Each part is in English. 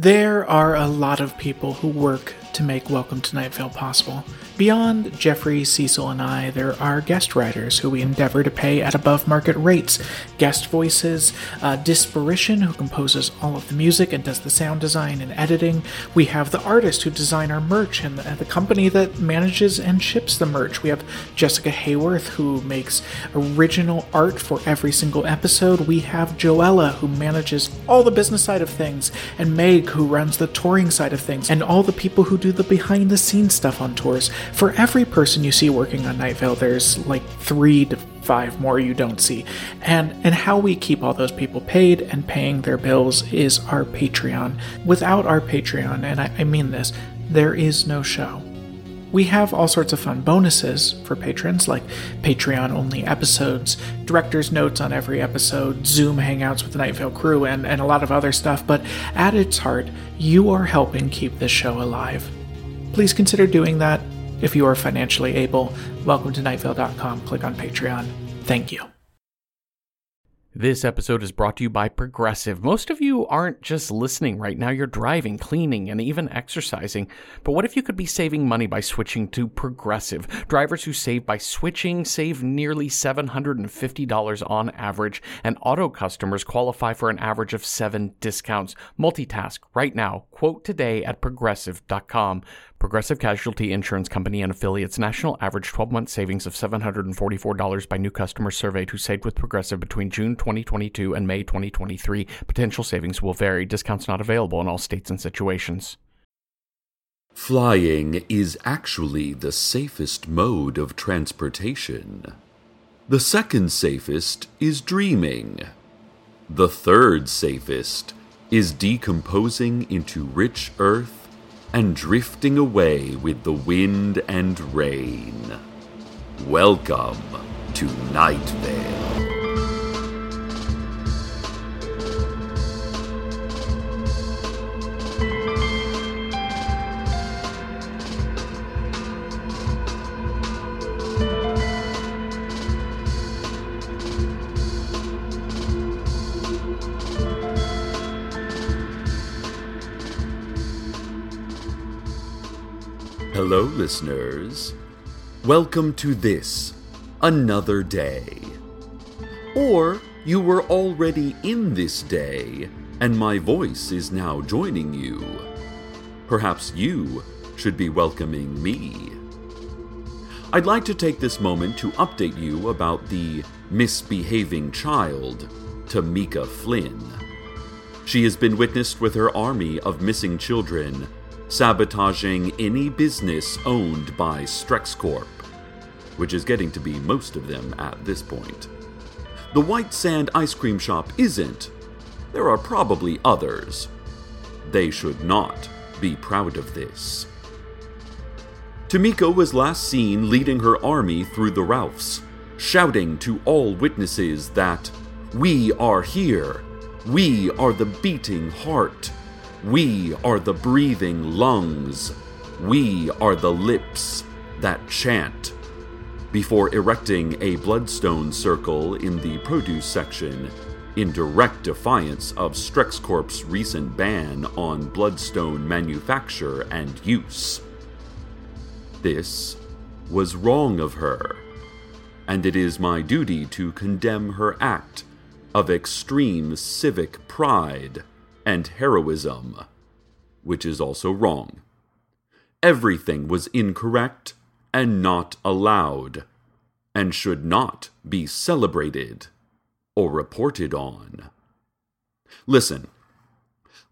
There are a lot of people who work to make Welcome to Night Vale possible. Beyond Jeffrey, Cecil, and I, there are guest writers who we endeavor to pay at above market rates. Guest voices, uh, Disparition, who composes all of the music and does the sound design and editing. We have the artist who design our merch and the, and the company that manages and ships the merch. We have Jessica Hayworth, who makes original art for every single episode. We have Joella, who manages all the business side of things, and Meg, who runs the touring side of things, and all the people who do the behind the scenes stuff on tours. For every person you see working on Night Vale, there's like three to five more you don't see. And and how we keep all those people paid and paying their bills is our Patreon. Without our Patreon, and I, I mean this, there is no show. We have all sorts of fun bonuses for patrons, like Patreon only episodes, director's notes on every episode, Zoom hangouts with the Night Vale crew, and, and a lot of other stuff. But at its heart, you are helping keep this show alive. Please consider doing that if you are financially able. Welcome to nightvale.com. Click on Patreon. Thank you. This episode is brought to you by Progressive. Most of you aren't just listening right now, you're driving, cleaning, and even exercising. But what if you could be saving money by switching to Progressive? Drivers who save by switching save nearly $750 on average, and auto customers qualify for an average of seven discounts. Multitask right now. Quote today at progressive.com. Progressive Casualty Insurance Company and affiliates national average 12 month savings of $744 by new customers surveyed who saved with Progressive between June 2022 and May 2023. Potential savings will vary. Discounts not available in all states and situations. Flying is actually the safest mode of transportation. The second safest is dreaming. The third safest is decomposing into rich earth and drifting away with the wind and rain. Welcome to Night Vale. Listeners. Welcome to this, another day. Or you were already in this day, and my voice is now joining you. Perhaps you should be welcoming me. I'd like to take this moment to update you about the misbehaving child, Tamika Flynn. She has been witnessed with her army of missing children sabotaging any business owned by StrexCorp, which is getting to be most of them at this point. The White Sand ice cream shop isn't. There are probably others. They should not be proud of this. Tamika was last seen leading her army through the Ralphs, shouting to all witnesses that, We are here! We are the beating heart! We are the breathing lungs. We are the lips that chant. Before erecting a bloodstone circle in the produce section, in direct defiance of StrexCorp's recent ban on bloodstone manufacture and use. This was wrong of her, and it is my duty to condemn her act of extreme civic pride and heroism, which is also wrong. Everything was incorrect and not allowed, and should not be celebrated or reported on. Listen.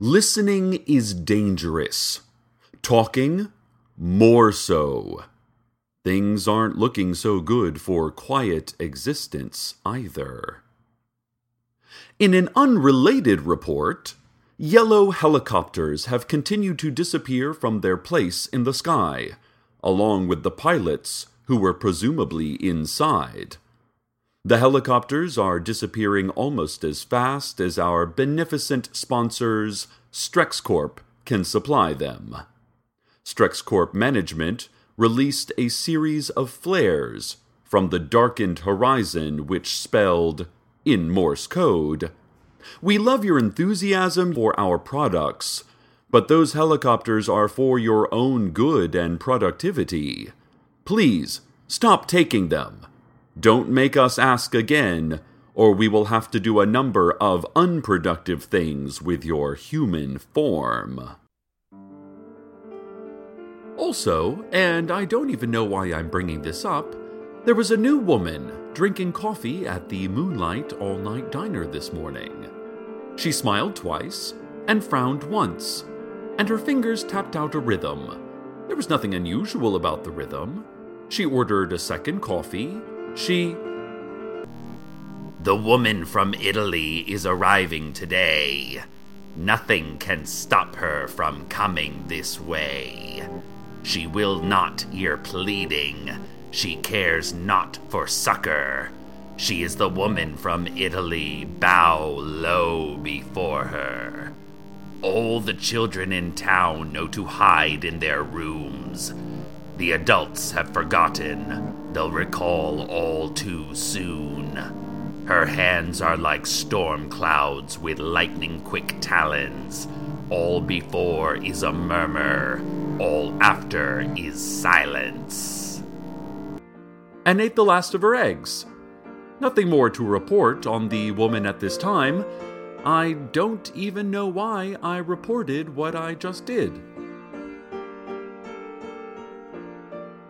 Listening is dangerous. Talking, more so. Things aren't looking so good for quiet existence either. In an unrelated report, Yellow helicopters have continued to disappear from their place in the sky, along with the pilots who were presumably inside. The helicopters are disappearing almost as fast as our beneficent sponsors, StrexCorp, can supply them. StrexCorp management released a series of flares from the darkened horizon which spelled, in Morse code, we love your enthusiasm for our products, but those helicopters are for your own good and productivity. Please, stop taking them. Don't make us ask again, or we will have to do a number of unproductive things with your human form. Also, and I don't even know why I'm bringing this up, there was a new woman drinking coffee at the Moonlight All Night Diner this morning. She smiled twice and frowned once, and her fingers tapped out a rhythm. There was nothing unusual about the rhythm. She ordered a second coffee. She. The woman from Italy is arriving today. Nothing can stop her from coming this way. She will not hear pleading. She cares not for succor. She is the woman from Italy. Bow low before her. All the children in town know to hide in their rooms. The adults have forgotten. They'll recall all too soon. Her hands are like storm clouds with lightning quick talons. All before is a murmur, all after is silence. And ate the last of her eggs. Nothing more to report on the woman at this time. I don't even know why I reported what I just did.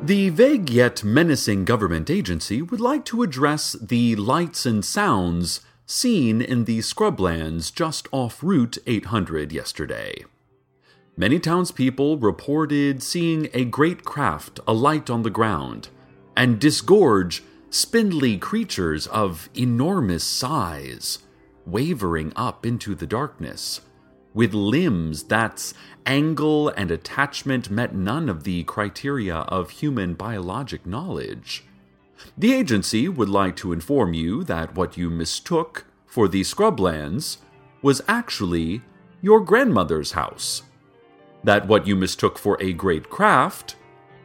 The vague yet menacing government agency would like to address the lights and sounds seen in the scrublands just off Route 800 yesterday. Many townspeople reported seeing a great craft alight on the ground and disgorge spindly creatures of enormous size, wavering up into the darkness, with limbs that's angle and attachment met none of the criteria of human biologic knowledge. The agency would like to inform you that what you mistook for the scrublands was actually your grandmother's house. That what you mistook for a great craft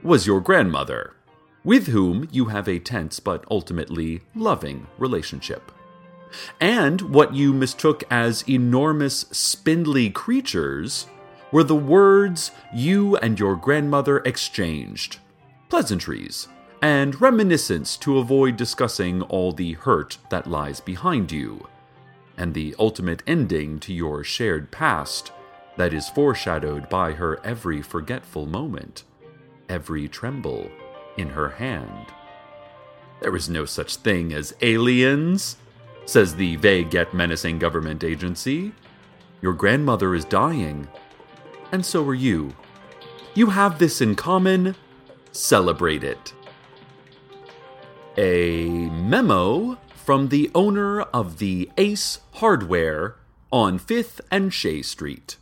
was your grandmother with whom you have a tense but ultimately loving relationship. And what you mistook as enormous, spindly creatures were the words you and your grandmother exchanged pleasantries and reminiscence to avoid discussing all the hurt that lies behind you, and the ultimate ending to your shared past that is foreshadowed by her every forgetful moment, every tremble in her hand. There is no such thing as aliens, says the vague yet menacing government agency. Your grandmother is dying, and so are you. You have this in common. Celebrate it. A memo from the owner of the Ace Hardware on 5th and Shea Street.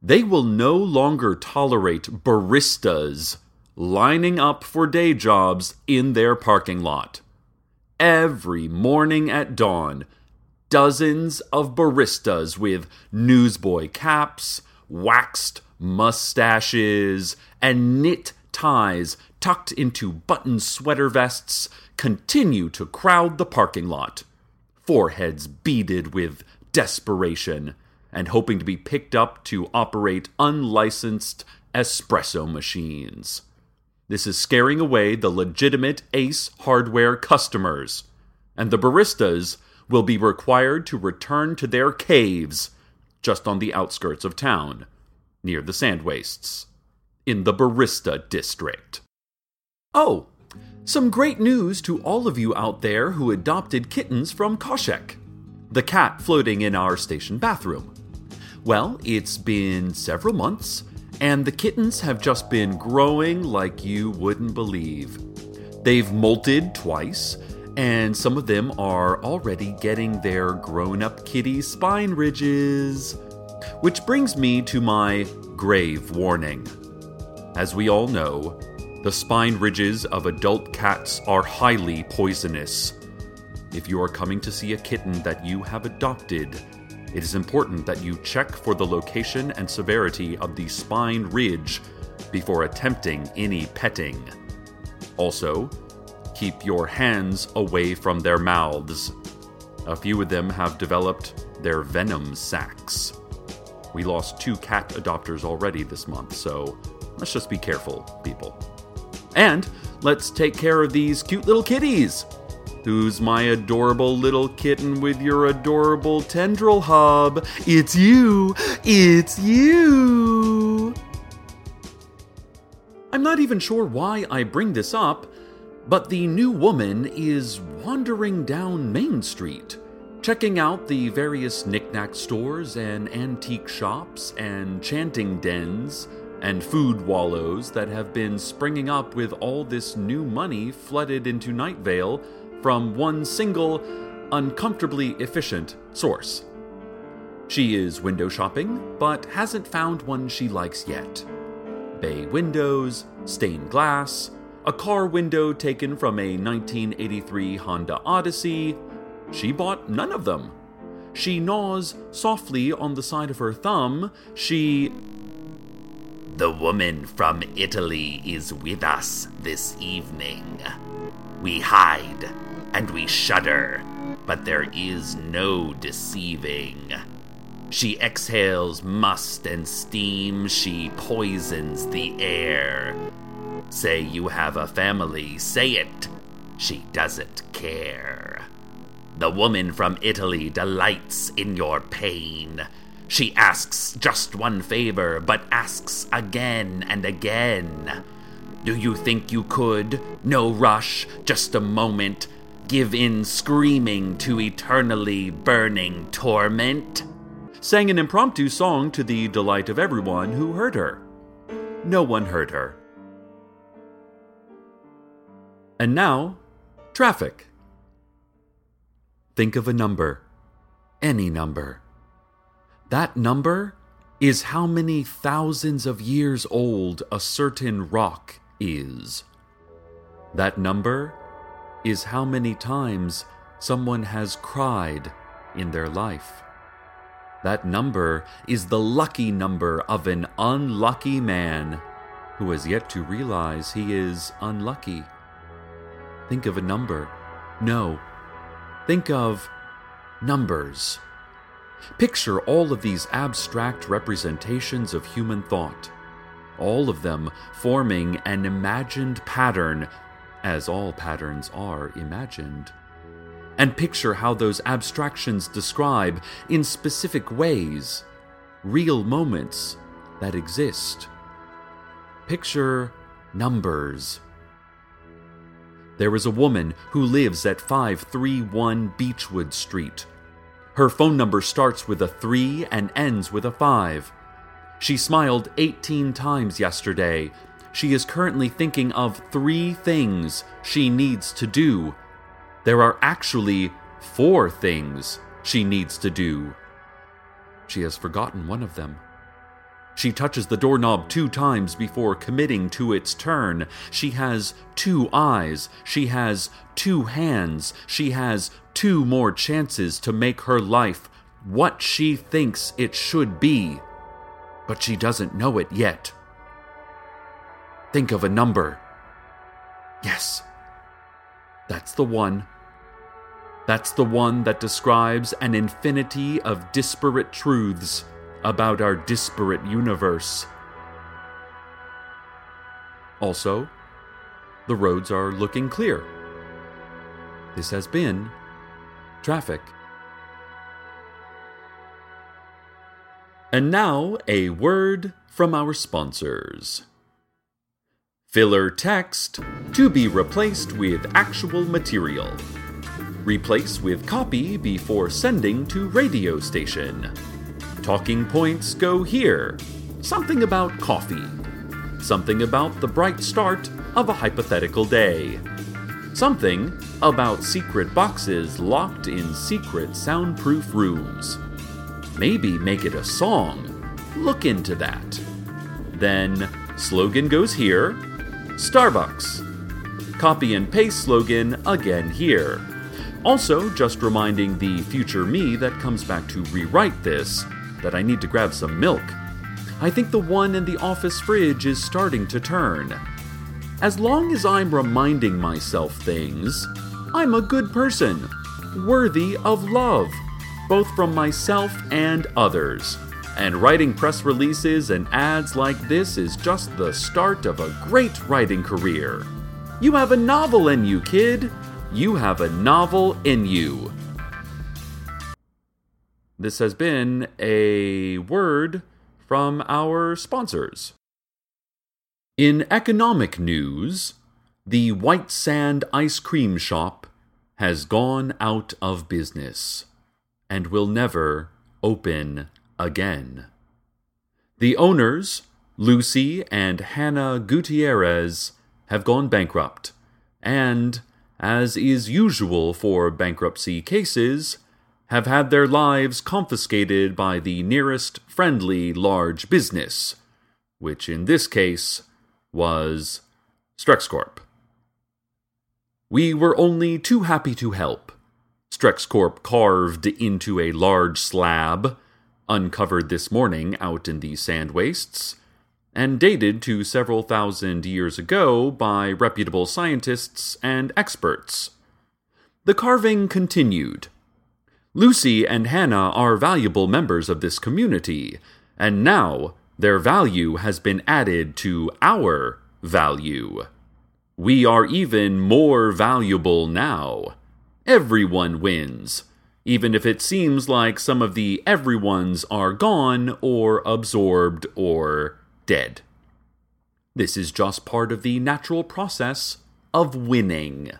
They will no longer tolerate baristas lining up for day jobs in their parking lot. Every morning at dawn, dozens of baristas with newsboy caps, waxed mustaches, and knit ties tucked into button sweater vests continue to crowd the parking lot, foreheads beaded with desperation and hoping to be picked up to operate unlicensed espresso machines. This is scaring away the legitimate Ace hardware customers, and the baristas will be required to return to their caves just on the outskirts of town, near the sand wastes, in the barista district. Oh, some great news to all of you out there who adopted kittens from Khoshekh, the cat floating in our station bathroom. Well, it's been several months and the kittens have just been growing like you wouldn't believe. They've molted twice, and some of them are already getting their grown up kitty spine ridges. Which brings me to my grave warning. As we all know, the spine ridges of adult cats are highly poisonous. If you are coming to see a kitten that you have adopted, it is important that you check for the location and severity of the spine ridge before attempting any petting. Also, keep your hands away from their mouths. A few of them have developed their venom sacs. We lost two cat adopters already this month, so let's just be careful, people. And let's take care of these cute little kitties. Who's my adorable little kitten with your adorable tendril hub? It's you! It's you! I'm not even sure why I bring this up, but the new woman is wandering down Main Street, checking out the various knickknack stores and antique shops and chanting dens and food wallows that have been springing up with all this new money flooded into Night Vale from one single, uncomfortably efficient source. She is window shopping, but hasn't found one she likes yet. Bay windows, stained glass, a car window taken from a 1983 Honda Odyssey. She bought none of them. She gnaws softly on the side of her thumb. She. The woman from Italy is with us this evening. We hide and we shudder, but there is no deceiving. She exhales must and steam, she poisons the air. Say you have a family, say it. She doesn't care. The woman from Italy delights in your pain. She asks just one favor, but asks again and again. Do you think you could? No rush, just a moment give in screaming to eternally burning torment? Sang an impromptu song to the delight of everyone who heard her. No one heard her. And now, traffic. Think of a number. Any number. That number is how many thousands of years old a certain rock is. That number is how many times someone has cried in their life. That number is the lucky number of an unlucky man who has yet to realize he is unlucky. Think of a number. No. Think of numbers. Picture all of these abstract representations of human thought, all of them forming an imagined pattern as all patterns are imagined. And picture how those abstractions describe, in specific ways, real moments that exist. Picture numbers. There is a woman who lives at 531 Beechwood Street. Her phone number starts with a 3 and ends with a 5. She smiled 18 times yesterday she is currently thinking of three things she needs to do. There are actually four things she needs to do. She has forgotten one of them. She touches the doorknob two times before committing to its turn. She has two eyes. She has two hands. She has two more chances to make her life what she thinks it should be. But she doesn't know it yet. Think of a number. Yes. That's the one. That's the one that describes an infinity of disparate truths about our disparate universe. Also, the roads are looking clear. This has been traffic. And now, a word from our sponsors. Filler text to be replaced with actual material. Replace with copy before sending to radio station. Talking points go here. Something about coffee. Something about the bright start of a hypothetical day. Something about secret boxes locked in secret soundproof rooms. Maybe make it a song. Look into that. Then, slogan goes here Starbucks. Copy and paste slogan again here. Also, just reminding the future me that comes back to rewrite this that I need to grab some milk. I think the one in the office fridge is starting to turn. As long as I'm reminding myself things, I'm a good person, worthy of love, both from myself and others. And writing press releases and ads like this is just the start of a great writing career. You have a novel in you, kid. You have a novel in you. This has been a word from our sponsors. In economic news, the White Sand Ice Cream Shop has gone out of business and will never open again. The owners, Lucy and Hannah Gutierrez, have gone bankrupt, and, as is usual for bankruptcy cases, have had their lives confiscated by the nearest friendly large business, which in this case was Strexcorp. We were only too happy to help. Strexcorp carved into a large slab, uncovered this morning out in the sand wastes, and dated to several thousand years ago by reputable scientists and experts. The carving continued. Lucy and Hannah are valuable members of this community, and now their value has been added to our value. We are even more valuable now. Everyone wins, even if it seems like some of the everyones are gone or absorbed or dead. This is just part of the natural process of winning.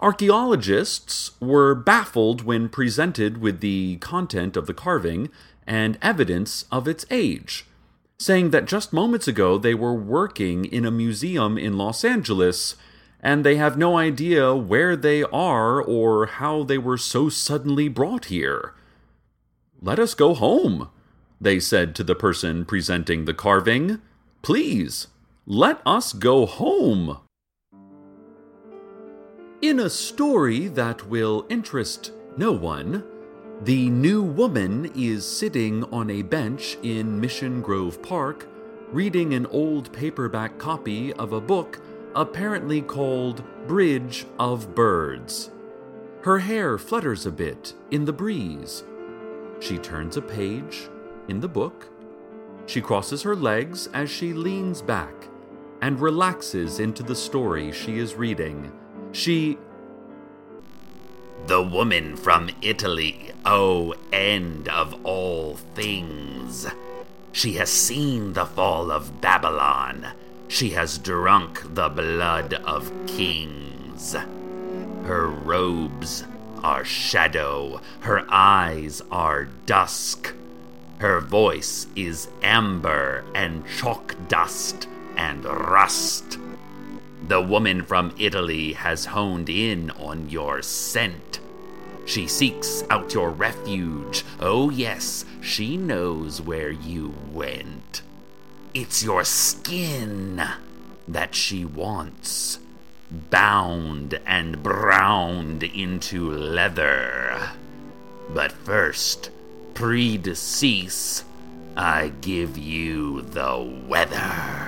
Archaeologists were baffled when presented with the content of the carving and evidence of its age saying that just moments ago they were working in a museum in Los Angeles and they have no idea where they are or how they were so suddenly brought here. Let us go home, they said to the person presenting the carving. Please, let us go home. In a story that will interest no one, the new woman is sitting on a bench in Mission Grove Park, reading an old paperback copy of a book apparently called Bridge of Birds. Her hair flutters a bit in the breeze. She turns a page in the book. She crosses her legs as she leans back and relaxes into the story she is reading. She the woman from Italy, oh, end of all things. She has seen the fall of Babylon. She has drunk the blood of kings. Her robes are shadow, her eyes are dusk. Her voice is amber and chalk dust and rust. The woman from Italy has honed in on your scent. She seeks out your refuge. Oh, yes, she knows where you went. It's your skin that she wants, bound and browned into leather. But first, pre decease, I give you the weather.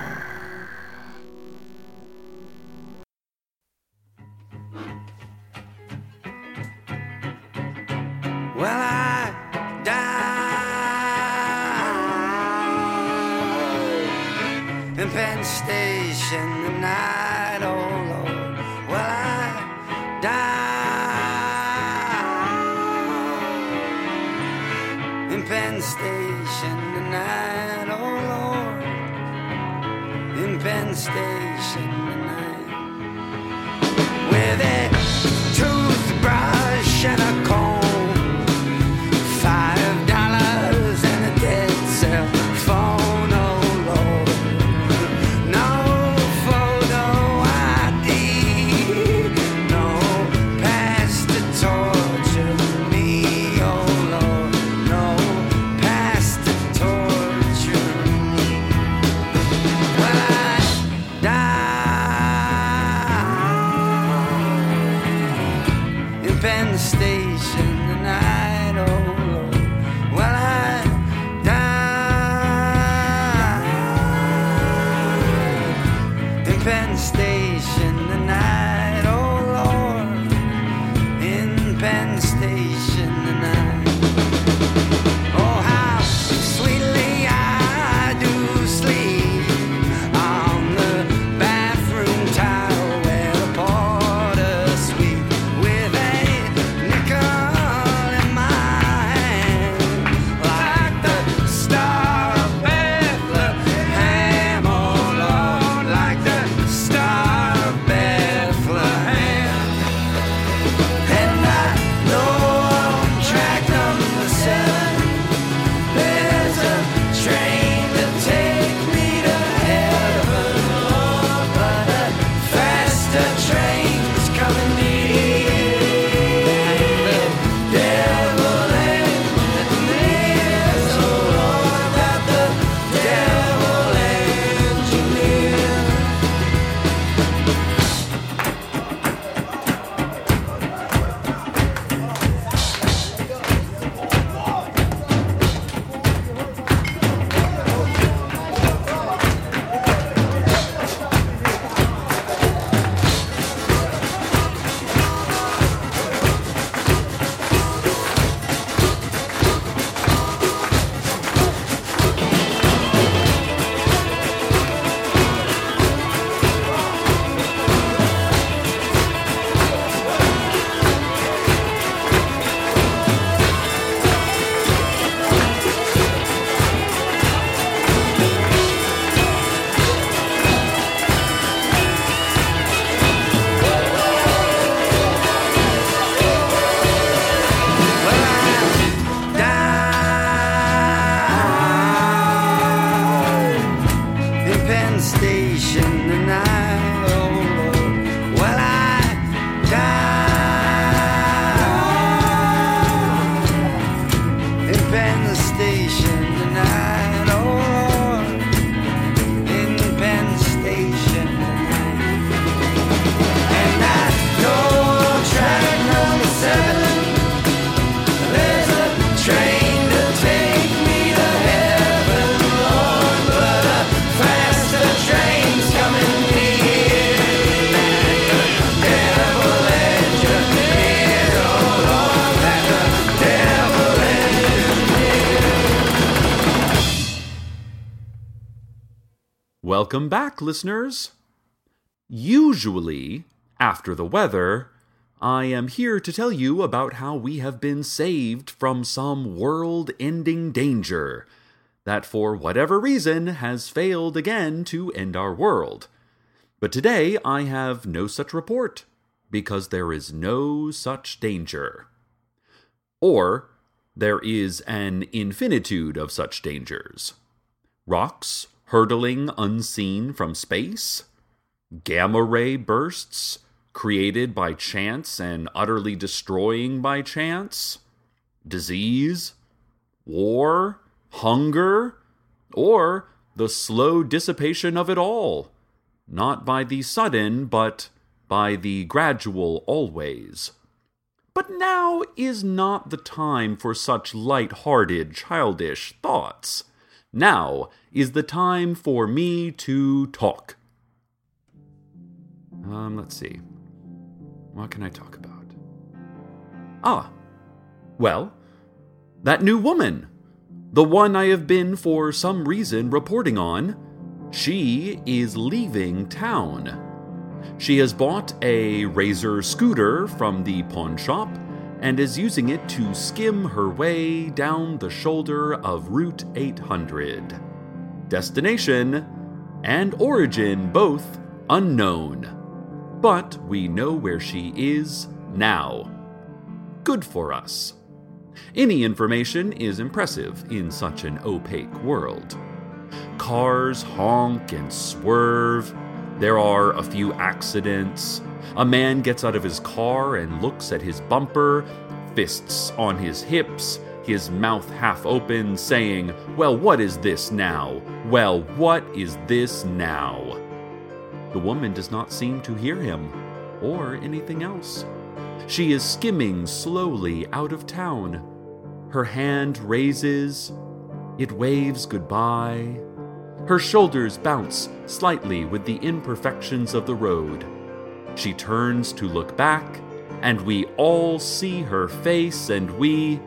Welcome back, listeners. Usually, after the weather, I am here to tell you about how we have been saved from some world ending danger that, for whatever reason, has failed again to end our world. But today I have no such report, because there is no such danger. Or, there is an infinitude of such dangers. Rocks hurtling unseen from space? Gamma ray bursts created by chance and utterly destroying by chance? Disease? War? Hunger? Or the slow dissipation of it all? Not by the sudden, but by the gradual always. But now is not the time for such light hearted, childish thoughts. Now is the time for me to talk. Um, let's see. What can I talk about? Ah, well, that new woman. The one I have been for some reason reporting on. She is leaving town. She has bought a Razor scooter from the pawn shop and is using it to skim her way down the shoulder of Route 800. Destination and origin both unknown. But we know where she is now. Good for us. Any information is impressive in such an opaque world. Cars honk and swerve. There are a few accidents. A man gets out of his car and looks at his bumper, fists on his hips, his mouth half open, saying, Well, what is this now? Well, what is this now? The woman does not seem to hear him, or anything else. She is skimming slowly out of town. Her hand raises, it waves goodbye. Her shoulders bounce slightly with the imperfections of the road. She turns to look back, and we all see her face, and we.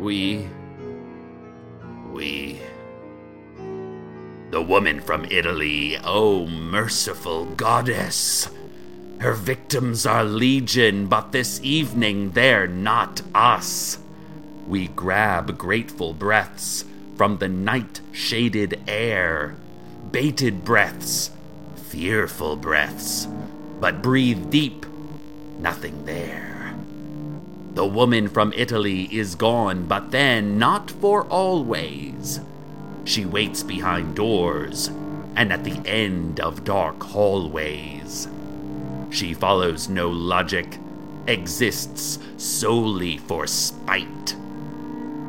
We. We. The woman from Italy, oh merciful goddess. Her victims are legion, but this evening they're not us. We grab grateful breaths from the night shaded air, bated breaths, fearful breaths, but breathe deep, nothing there. The woman from Italy is gone, but then not for always. She waits behind doors and at the end of dark hallways. She follows no logic, exists solely for spite.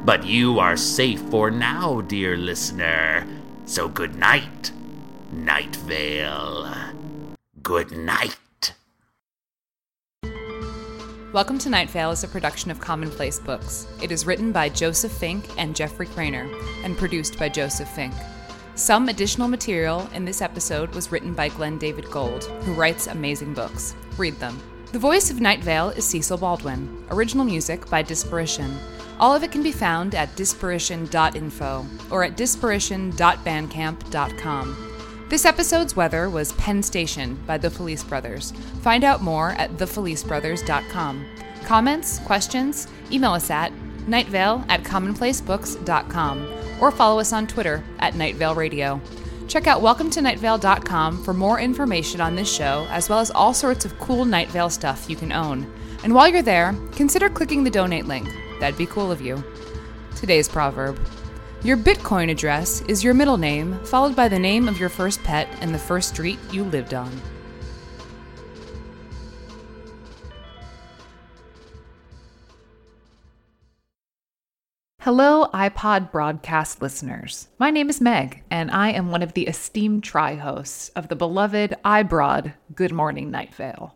But you are safe for now, dear listener. So good night, Night Vale. Good night. Welcome to Night Vale is a production of Commonplace Books. It is written by Joseph Fink and Jeffrey Cranor and produced by Joseph Fink. Some additional material in this episode was written by Glen David Gold, who writes amazing books. Read them. The voice of Night Vale is Cecil Baldwin. Original music by Disparition. All of it can be found at disparition.info or at disparition.bandcamp.com. This episode's weather was Penn Station by the Felice Brothers. Find out more at thefelicebrothers.com. Comments, questions, email us at nightvale at commonplacebooks.com or follow us on Twitter at Nightvale Radio. Check out welcometonightVale.com for more information on this show, as well as all sorts of cool Night Vale stuff you can own. And while you're there, consider clicking the donate link. That'd be cool of you. Today's proverb Your Bitcoin address is your middle name, followed by the name of your first pet and the first street you lived on. Hello, iPod broadcast listeners. My name is Meg, and I am one of the esteemed tri hosts of the beloved iBroad Good Morning Night Vale.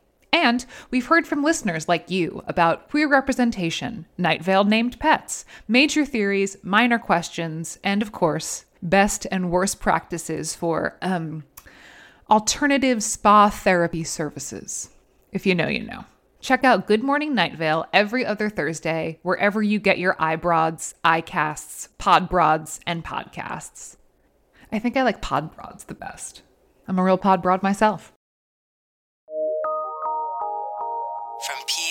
And we've heard from listeners like you about queer representation, Night Vale named pets, major theories, minor questions, and of course, best and worst practices for um, alternative spa therapy services. If you know, you know. Check out Good Morning Night Vale every other Thursday, wherever you get your iBroads, iCasts, Podbroads, and podcasts. I think I like Podbroads the best. I'm a real Podbroad myself. From PRX.